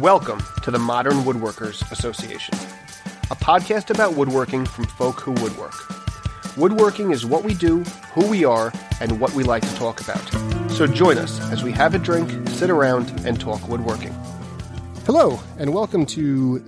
Welcome to the Modern Woodworkers Association, a podcast about woodworking from folk who woodwork. Woodworking is what we do, who we are, and what we like to talk about. So join us as we have a drink, sit around, and talk woodworking. Hello, and welcome to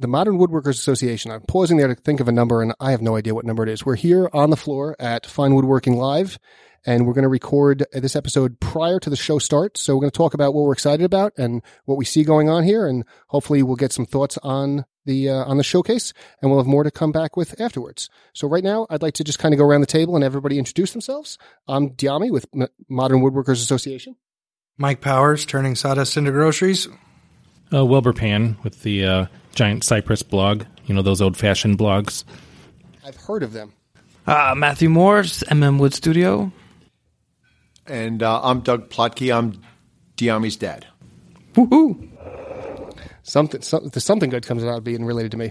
the Modern Woodworkers Association. I'm pausing there to think of a number, and I have no idea what number it is. We're here on the floor at Fine Woodworking Live, and we're going to record this episode prior to the show start. So we're going to talk about what we're excited about and what we see going on here, and hopefully we'll get some thoughts on the uh, on the showcase, and we'll have more to come back with afterwards. So right now, I'd like to just kind of go around the table and everybody introduce themselves. I'm Dyami with M- Modern Woodworkers Association. Mike Powers, turning sawdust into groceries. Uh, Wilbur Pan with the uh, Giant Cypress blog. You know those old-fashioned blogs. I've heard of them. Uh, Matthew Morse MM Wood Studio. And uh, I'm Doug Plotke. I'm Dyami's dad. Woohoo! Something, something, something good comes out of being related to me.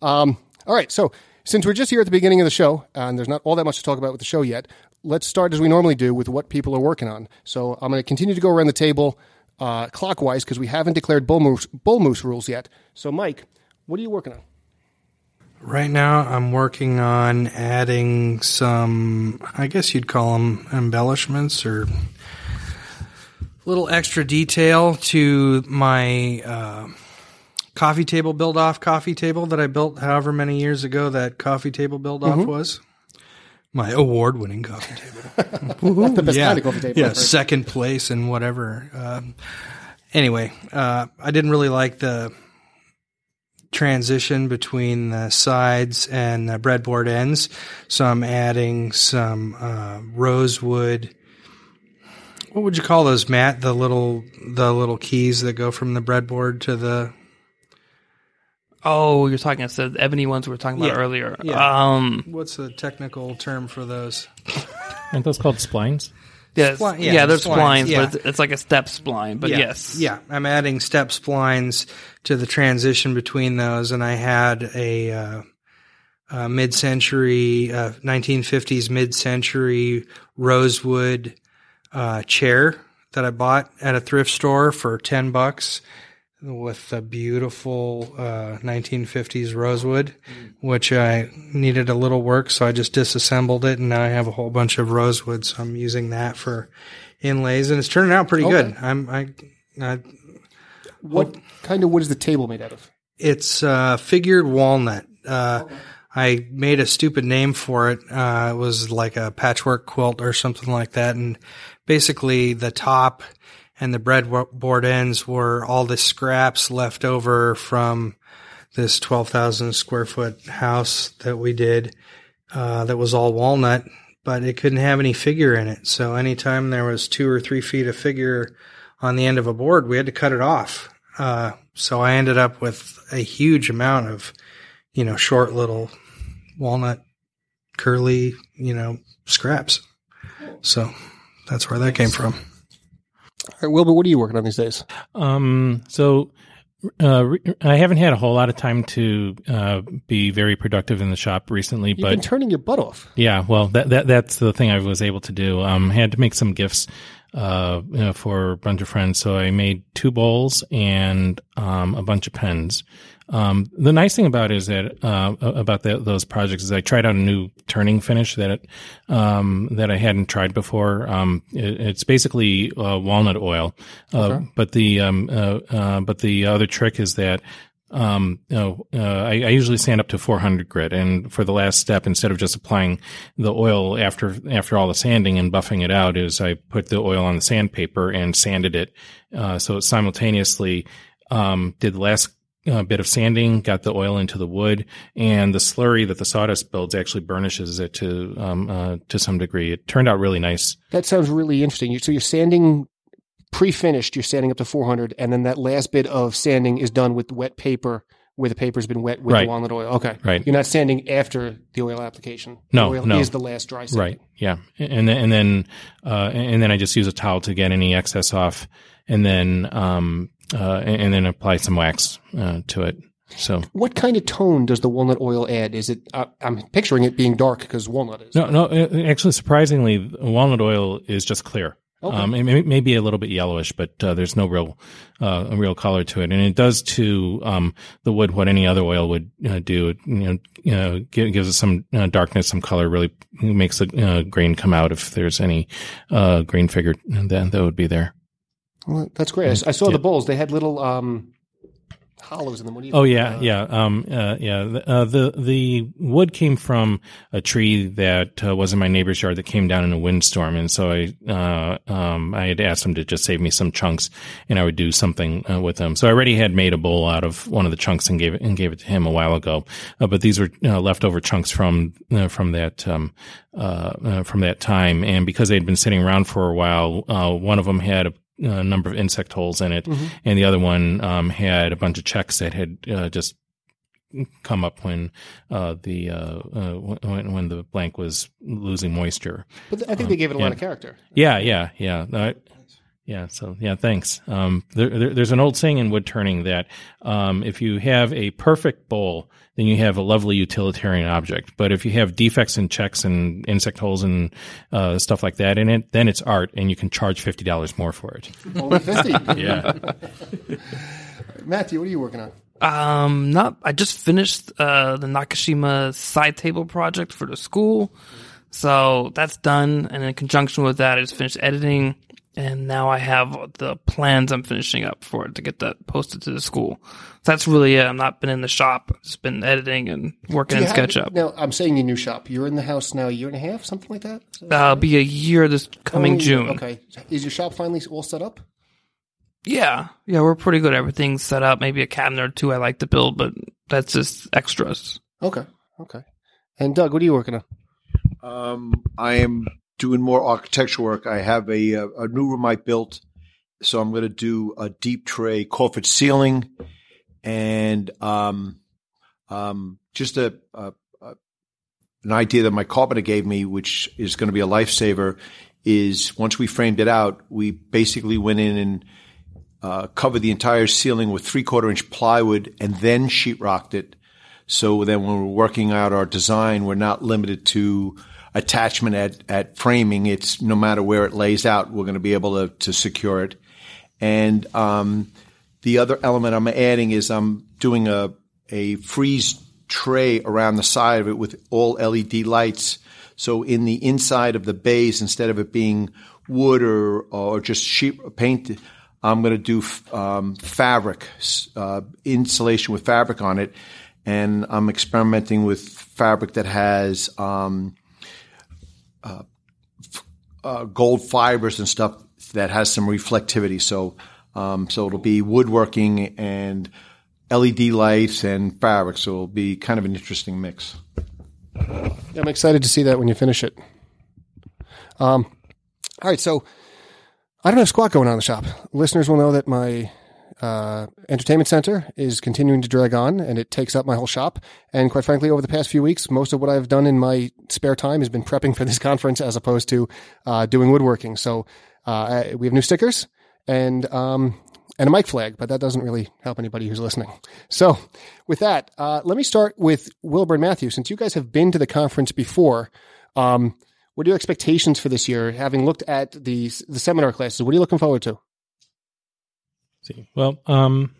Um, all right, so since we're just here at the beginning of the show, and there's not all that much to talk about with the show yet, let's start as we normally do with what people are working on. So I'm going to continue to go around the table uh, clockwise because we haven't declared bull moose, bull moose rules yet. So, Mike, what are you working on? Right now, I'm working on adding some, I guess you'd call them embellishments or little extra detail to my uh, coffee table build off coffee table that I built however many years ago that coffee table build off was. My award winning coffee table. The best yeah, kind of coffee table. yeah, second place and whatever. Um, anyway, uh, I didn't really like the transition between the sides and the breadboard ends, so I'm adding some uh, rosewood. What would you call those, Matt? The little the little keys that go from the breadboard to the Oh, you're talking about the ebony ones we were talking about Yeah. earlier. Yeah. Um, what's the technical term for those? Aren't those called splines? yeah, Spline- yeah, yeah, there's splines, splines, yeah. but it's, it's like a step spline. But yeah. yes, Yeah, I'm adding step splines to the transition between those, and I had a, uh, uh mid-century, uh, 1950s mid-century rosewood uh, chair that I bought at a thrift store for ten bucks with the beautiful uh, 1950s rosewood, which I needed a little work, so I just disassembled it, and now I have a whole bunch of rosewood. So I'm using that for inlays, and it's turning out pretty good. I'm I, I What kind of wood is the table made out of? it's uh, figured walnut. Uh, I made a stupid name for it. Uh, it was like a patchwork quilt or something like that. And basically, the top and the breadboard ends were all the scraps left over from this 12,000 square foot house that we did uh, that was all walnut, but it couldn't have any figure in it. So anytime there was two or three feet of figure on the end of a board, we had to cut it off. Uh, so I ended up with a huge amount of, you know, short little walnut, curly, you know, scraps. So that's where that came from. All right, Wilbur, what are you working on these days? Um, so uh, I haven't had a whole lot of time to uh, be very productive in the shop recently, You've but been turning your butt off. Yeah, well, that, that that's the thing I was able to do. Um, I had to make some gifts uh, you know, for a bunch of friends, so I made two bowls and um, a bunch of pens. Um, the nice thing about it is that uh, about the, those projects is I tried out a new turning finish that it, um, that I hadn't tried before. Um, it, it's basically uh, walnut oil, uh, but the um, uh, uh, but the other trick is that um, you know, uh, I, I usually sand up to 400 grit, and for the last step, instead of just applying the oil after after all the sanding and buffing it out, is I put the oil on the sandpaper and sanded it, uh, so it simultaneously um, did the last uh, bit of sanding, got the oil into the wood, and the slurry that the sawdust builds actually burnishes it to um, uh, to some degree. It turned out really nice. That sounds really interesting. So you're sanding pre-finished. You're sanding up to 400, and then that last bit of sanding is done with wet paper, where the paper's been wet with Right. the walnut oil. Okay, Right. You're not sanding after the oil application. No, the oil no. is the last dry sanding. Right. Yeah. And then, and then, uh, and then I just use a towel to get any excess off and then, um, uh, and, and then apply some wax, uh, to it. So What kind of tone does the walnut oil add? Is it? Uh, I'm picturing it being dark because walnut is. no, no, uh, actually surprisingly, walnut oil is just clear. Um, it may, may be a little bit yellowish, but uh, there's no real uh, real color to it, and it does to um, the wood what any other oil would uh, do. It, you know, you know, gi- gives it some uh, darkness, some color. Really makes the uh, grain come out if there's any uh, grain figure that that would be there. Well, that's great. I saw the bowls. They had little um, hollows in them. What do you? Oh yeah, yeah, um, uh, yeah. The, uh, the the wood came from a tree that uh, was in my neighbor's yard that came down in a windstorm, and so I uh, um, I had asked him to just save me some chunks, and I would do something uh, with them. So I already had made a bowl out of one of the chunks and gave it and gave it to him a while ago. Uh, but these were uh, leftover chunks from uh, from that um, uh, uh, from that time, and because they'd been sitting around for a while, uh, one of them had a a number of insect holes in it, and the other one um, had a bunch of checks that had uh, just come up when uh, the uh, uh, when, when the blank was losing moisture. But I think they gave it a lot of character. Yeah, yeah, yeah. Yeah, so yeah, thanks. Um, there, there, there's an old saying in wood turning that um, if you have a perfect bowl, then you have a lovely utilitarian object. But if you have defects and checks and insect holes and uh, stuff like that in it, then it's art, and you can charge fifty dollars more for it. Only fifty. Yeah. Matthew, what are you working on? Um, not. I just finished uh, the Nakashima side table project for the school, so that's done. And in conjunction with that, I just finished editing, and now I have the plans I'm finishing up for it to get that posted to the school. So that's really it. I've not been in the shop; I've just been editing and working in You have- SketchUp. Now I'm saying your new shop. You're in the house now a year and a half, something like that. Uh, it'll be a year this coming Oh, June. Okay. Is your shop finally all set up? Yeah, yeah, we're pretty good. Everything's set up. Maybe a cabinet or two I like to build, but that's just extras. Okay. Okay. And Doug, what are you working on? Um, I am doing more architectural work. I have a a, a new room I built, so I'm going to do a deep tray coffered ceiling, and um, um, just a, a, a an idea that my carpenter gave me, which is going to be a lifesaver, is once we framed it out, we basically went in and uh, covered the entire ceiling with three quarter inch plywood and then sheetrocked it. So then when we're working out our design, we're not limited to attachment at, at framing. It's no matter where it lays out, we're going to be able to, to secure it. And um, the other element I'm adding is I'm doing a, a frieze tray around the side of it with all LED lights. So in the inside of the bays, instead of it being wood or, or just sheet paint, I'm going to do um, fabric, uh, insulation with fabric on it. And I'm experimenting with fabric that has um, uh, uh, gold fibers and stuff that has some reflectivity. So, um, so it'll be woodworking and LED lights and fabric. So it'll be kind of an interesting mix. I'm excited to see that when you finish it. Um, all right, so I don't have squat going on in the shop. Listeners will know that my uh, entertainment center is continuing to drag on, and it takes up my whole shop. And quite frankly, over the past few weeks, most of what I've done in my spare time has been prepping for this conference as opposed to uh, doing woodworking. So uh, we have new stickers and um, and a mic flag, but that doesn't really help anybody who's listening. So with that, uh, let me start with Wilbur and Matthew. Since you guys have been to the conference before, um, what are your expectations for this year? Having looked at the the seminar classes, what are you looking forward to? See, well, um,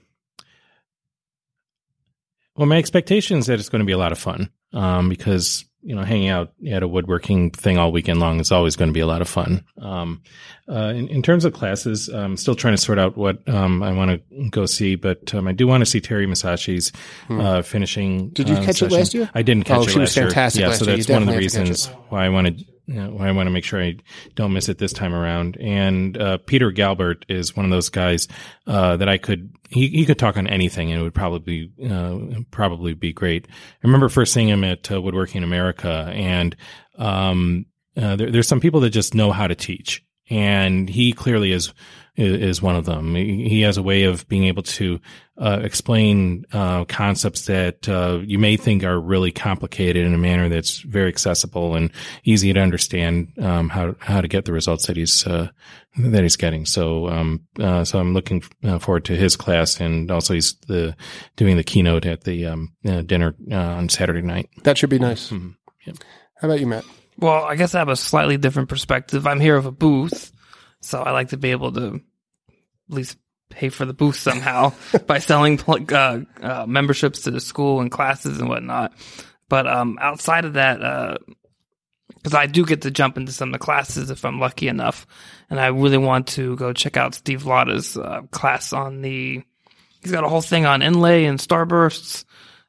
well, my expectation is that it's going to be a lot of fun, um, because you know, hanging out at a woodworking thing all weekend long is always going to be a lot of fun. Um, uh, in, in terms of classes, I'm still trying to sort out what um, I want to go see, but um, I do want to see Teri Masaschi's uh, finishing. Hmm. Did you uh, catch it last year? I didn't Oh, catch it she was last year. fantastic Yeah, last so year. That's one of the definitely have to catch reasons why I wanted. I want to make sure I don't miss it this time around. And uh, Peter Galbert is one of those guys uh, that I could he, he could talk on anything and it would probably uh, probably be great. I remember first seeing him at uh, Woodworking America, and um, uh, there, there's some people that just know how to teach, and he clearly is is one of them. He he has a way of being able to uh, explain uh, concepts that uh, you may think are really complicated in a manner that's very accessible and easy to understand um, how how to get the results that he's uh, that he's getting. So um, uh, so I'm looking uh, forward to his class, and also he's the doing the keynote at the um, uh, dinner uh, on Saturday night. That should be nice. Mhm. Yep. How about you, Matt? Well, I guess I have a slightly different perspective. I'm here with a booth, So I like to be able to at least pay for the booth somehow by selling uh, uh, memberships to the school and classes and whatnot. But um, outside of that, because I do get to jump into some of the classes if I'm lucky enough, and I really want to go check out Steve Latta's uh, class on the. He's got a whole thing on inlay and starbursts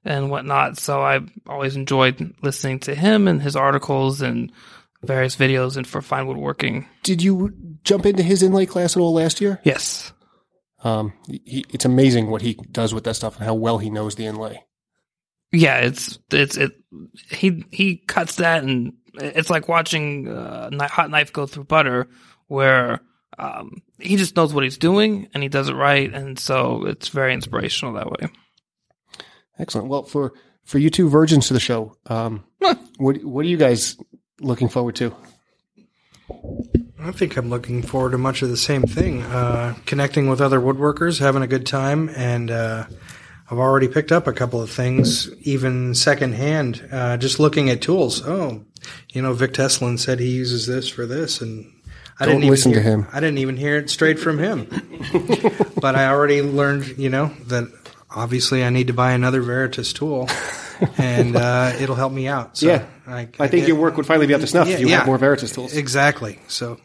and whatnot. So I've always enjoyed listening to him and his articles and various videos and for fine woodworking. Did you jump into his inlay class at all last year? Yes. Um, he, it's amazing what he does with that stuff and how well he knows the inlay. Yeah, it's it's it. He he cuts that and it's like watching uh, hot knife go through butter, where um, he just knows what he's doing and he does it right, and so it's very inspirational that way. Excellent. Well, for for you two virgins to the show, um, what what do you guys looking forward to? I think I'm looking forward to much of the same thing. Uh, connecting with other woodworkers, having a good time, and uh, I've already picked up a couple of things, even secondhand, uh, just looking at tools. Oh, you know, Vic Tesolin said he uses this for this, and I Don't didn't listen even to him. I didn't even hear it straight from him. but I already learned, you know, that obviously I need to buy another Veritas tool, and uh, it'll help me out. So Yeah. I, I think your work would finally be up to snuff if you Yeah, had more Veritas tools. exactly. So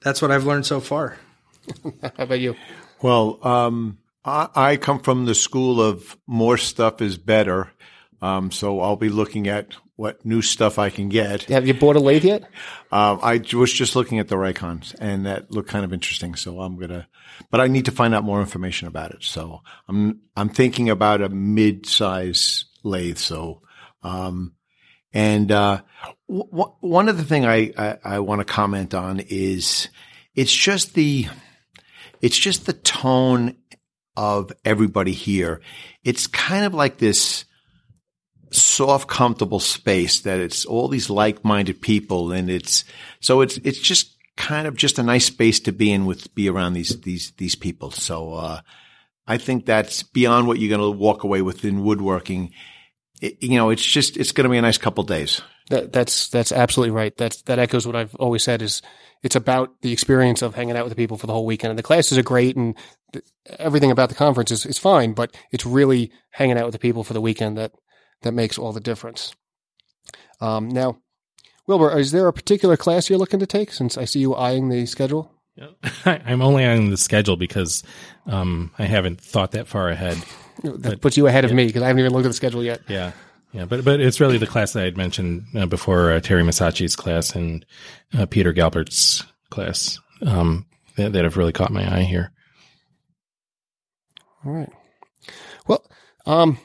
that's what I've learned so far. How about you? Well, um, I, I come from the school of more stuff is better. Um, so I'll be looking at what new stuff I can get. Have you bought a lathe yet? Um, I was just looking at the Rikons and that looked kind of interesting. So I'm going to, but I need to find out more information about it. So I'm, I'm thinking about a mid-size lathe. So, um, and, uh, w- w- one other thing I, I, I want to comment on is it's just the, it's just the tone of everybody here. It's kind of like this, soft, comfortable space that it's all these like-minded people. And it's, so it's, it's just kind of just a nice space to be in with, be around these, these, these people. So, uh, I think that's beyond what you're going to walk away with in woodworking. It, you know, it's just, it's going to be a nice couple days. That, that's that's absolutely right. That's that echoes what I've always said. Is it's about the experience of hanging out with the people for the whole weekend. And the classes are great, and th- everything about the conference is, is fine. But it's really hanging out with the people for the weekend that that makes all the difference. Um, now, Wilbur, is there a particular class you're looking to take? Since I see you eyeing the schedule. I'm only on the schedule because um, I haven't thought that far ahead. That puts you ahead of me because I haven't even looked at the schedule yet. Yeah, yeah, but but it's really the class that I had mentioned uh, before uh, Teri Masaschi's class and uh, Peter Galbert's class um, that, that have really caught my eye here. All right. Well, um,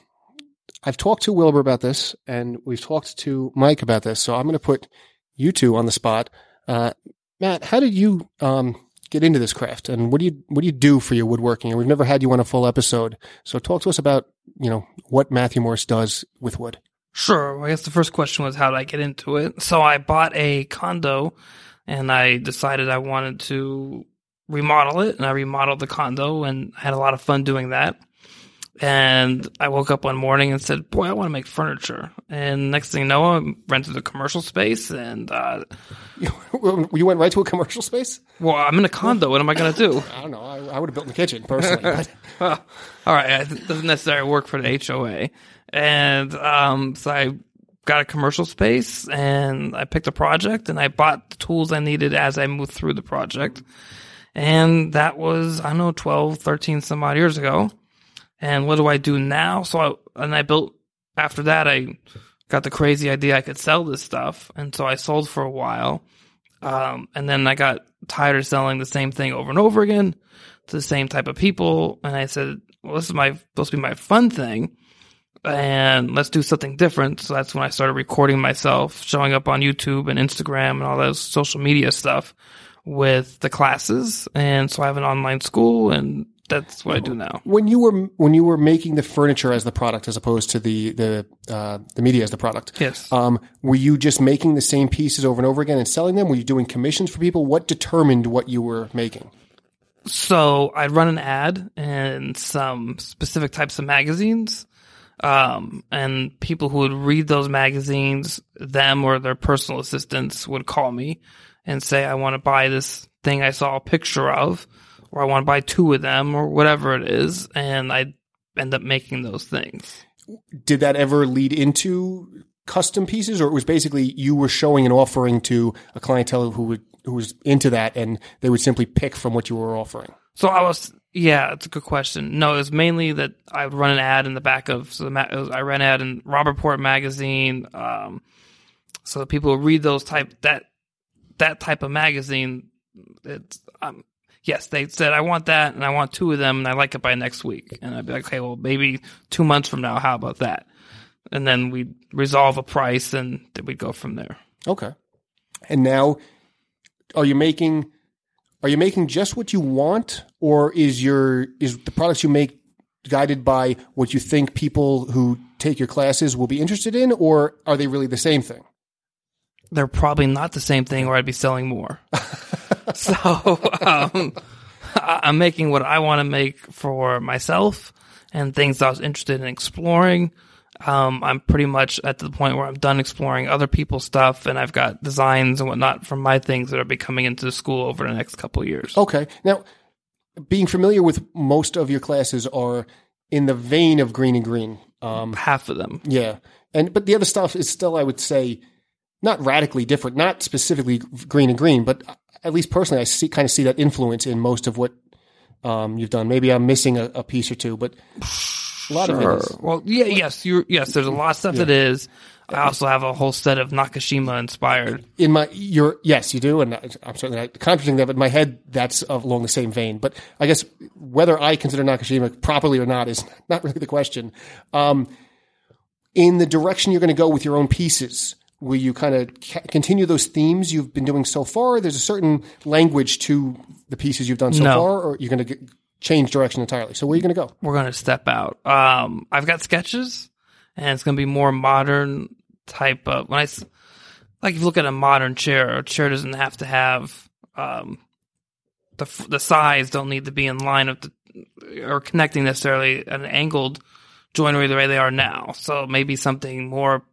I've talked to Wilbur about this, and we've talked to Mike about this. So I'm going to put you two on the spot. Uh, Matt, how did you um, get into this craft, and what do you what do you do for your woodworking? And we've never had you on a full episode, so talk to us about you know what Matthew Morse does with wood. Sure. I guess the first question was how did I get into it? So I bought a condo and I decided I wanted to remodel it and I remodeled the condo and I had a lot of fun doing that. And I woke up one morning and said, boy, I want to make furniture. And next thing you know, I rented a commercial space and, uh, you went right to a commercial space. well, I'm in a condo. What am I going to do? I don't know. I, I would have built in the kitchen personally. but all right, it doesn't necessarily work for the HOA. And um, so I got a commercial space and I picked a project and I bought the tools I needed as I moved through the project. And that was, I don't know, 12, 13 some odd years ago. And what do I do now? So I, and I built, after that, I got the crazy idea I could sell this stuff. And so I sold for a while. Um, and then I got tired of selling the same thing over and over again to the same type of people. And I said, well, this is my supposed to be my fun thing. And let's do something different. So that's when I started recording myself, showing up on YouTube and Instagram and all those social media stuff with the classes. And so I have an online school and that's what I do now. when you were when you were making the furniture as the product as opposed to the the uh, the media as the product, Yes. Um, were you just making the same pieces over and over again and selling them? Were you doing commissions for people? What determined what you were making? So I'd run an ad in some specific types of magazines. Um, and people who would read those magazines, them or their personal assistants would call me and say, I want to buy this thing I saw a picture of, or I want to buy two of them, or whatever it is. And I end up making those things. Did that ever lead into custom pieces, or it was basically you were showing an offering to a clientele who would who was into that, and they would simply pick from what you were offering? So I was, yeah, it's a good question. No, it was mainly that I would run an ad in the back of, so the ma- was, I ran an ad in Robb Report magazine. Um, so people would read those type, that, that type of magazine. It's, um, yes, they said, I want that and I want two of them and I like it by next week. And I'd be like, okay, well, maybe two months from now, how about that? And then we'd resolve a price and then we'd go from there. Okay. And now, are you making are you making just what you want, or is your is the products you make guided by what you think people who take your classes will be interested in, or are they really the same thing? They're probably not the same thing, or I'd be selling more. so um, I'm making what I want to make for myself and things I was interested in exploring um, I'm pretty much at the point where I'm done exploring other people's stuff, and I've got designs and whatnot from my things that are be coming into the school over the next couple years. Okay, now being familiar with most of your classes are in the vein of Greene and Greene. Um, Half of them, yeah, and but the other stuff is still, I would say, not radically different, not specifically Greene and Greene, but at least personally, I see kind of see that influence in most of what um, you've done. Maybe I'm missing a, a piece or two, but a lot sure. of it is. Well, yeah, yes, you yes. There's a lot of stuff yeah. that is. I also have a whole set of Nakashima inspired. In my, your yes, you do, and I'm certainly not contradicting that. But in my head, that's along the same vein. But I guess whether I consider Nakashima properly or not is not really the question. Um, in the direction you're going to go with your own pieces, will you kind of ca- continue those themes you've been doing so far? There's a certain language to the pieces you've done so no. far, or you're going to change direction entirely. So where are you going to go? We're going to step out. Um, I've got sketches, and it's going to be more modern type of when I like if you look at a modern chair, a chair doesn't have to have um, the the sides don't need to be in line of the or connecting necessarily an angled joinery the way they are now. So maybe something more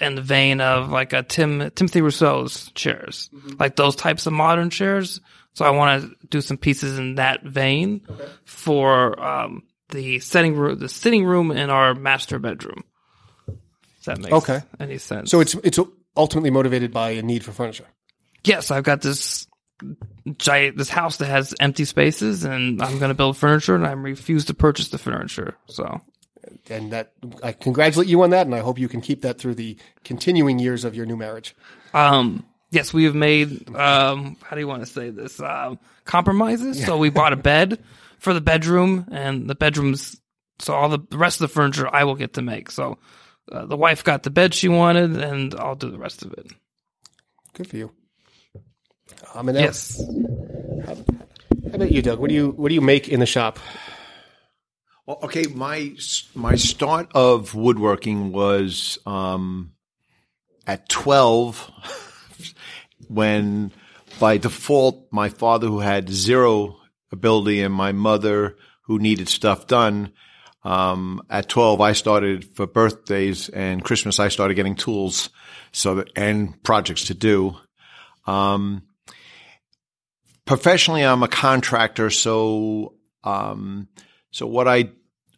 in the vein of like a Tim Timothy Rousseau's chairs, mm-hmm. like those types of modern chairs so I want to do some pieces in that vein okay. for um, the setting room, the sitting room in our master bedroom. If that makes okay. any sense. So it's it's ultimately motivated by a need for furniture. Yes, I've got this giant this house that has empty spaces, and I'm going to build furniture, and I refuse to purchase the furniture. So and that I congratulate you on that, and I hope you can keep that through the continuing years of your new marriage. Um, yes, we have made um, how do you want to say this um, compromises. So we bought a bed for the bedroom, and the bedrooms. So all the, the rest of the furniture I will get to make. So uh, the wife got the bed she wanted, and I'll do the rest of it. Good for you. Um, and yes. How, how about you, Doug? What do you what do you make in the shop? Okay, my my start of woodworking was um, at twelve when by default my father who had zero ability and my mother who needed stuff done um, at 12 i started for birthdays and christmas i started getting tools so that and projects to do. Um, professionally i'm a contractor so um, so what i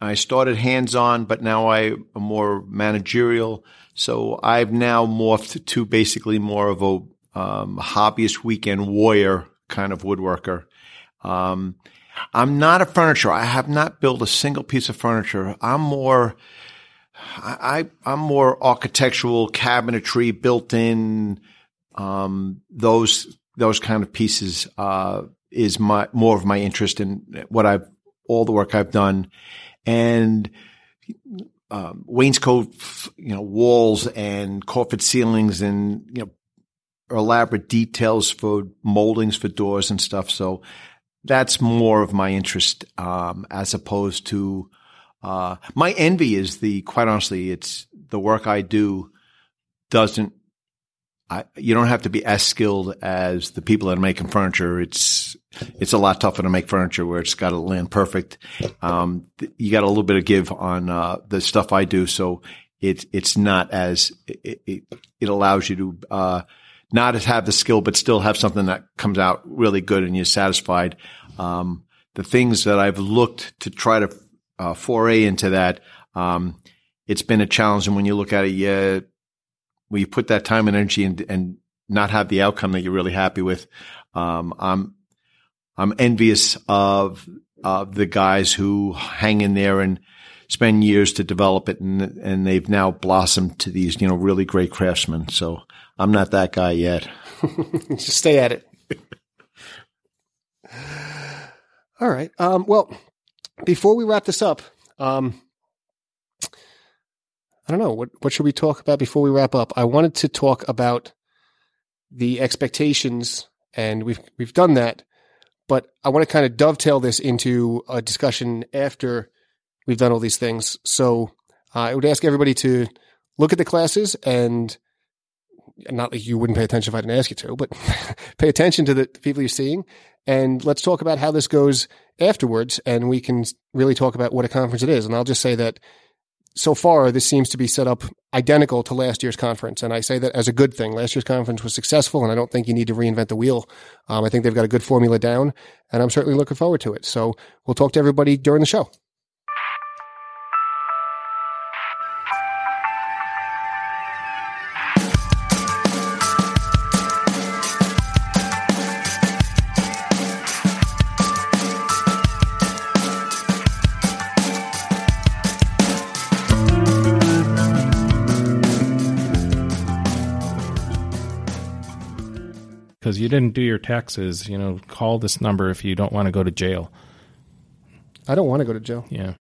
i started hands on but now i am more managerial so i've now morphed to basically more of a um, hobbyist weekend warrior kind of woodworker. Um, I'm not a furniture. I have not built a single piece of furniture. I'm more, I, I'm more architectural cabinetry, built in, um, those, those kind of pieces, uh, is my, more of my interest in what I've, all the work I've done. And, um, wainscot, you know, walls and coffered ceilings and, you know, elaborate details for moldings for doors and stuff. So that's more of my interest, um, as opposed to, uh, my envy is the, quite honestly, it's the work I do doesn't, I, you don't have to be as skilled as the people that are making furniture. It's it's a lot tougher to make furniture where it's got to land perfect. Um, you got a little bit of give on uh, the stuff I do, so it it's not as it it, it allows you to uh, not have the skill, but still have something that comes out really good and you're satisfied. Um, the things that I've looked to try to uh, foray into that, um, it's been a challenge. And when you look at it, yeah, when you put that time and energy and, and not have the outcome that you're really happy with, um, I'm I'm envious of of the guys who hang in there and spend years to develop it, and and they've now blossomed to these you know really great craftsmen. So I'm not that guy yet. Just stay at it. All right. Um, well, before we wrap this up, um, I don't know what what should we talk about before we wrap up. I wanted to talk about the expectations, and we've we've done that, but I want to kind of dovetail this into a discussion after we've done all these things. So uh, I would ask everybody to look at the classes and not that you wouldn't pay attention if I didn't ask you to, but pay attention to the people you're seeing. And let's talk about how this goes afterwards. And we can really talk about what a conference it is. And I'll just say that so far, this seems to be set up identical to last year's conference. And I say that as a good thing. Last year's conference was successful, and I don't think you need to reinvent the wheel. Um, I think they've got a good formula down, and I'm certainly looking forward to it. So we'll talk to everybody during the show. You didn't do your taxes, you know, call this number if you don't want to go to jail. I don't want to go to jail. Yeah.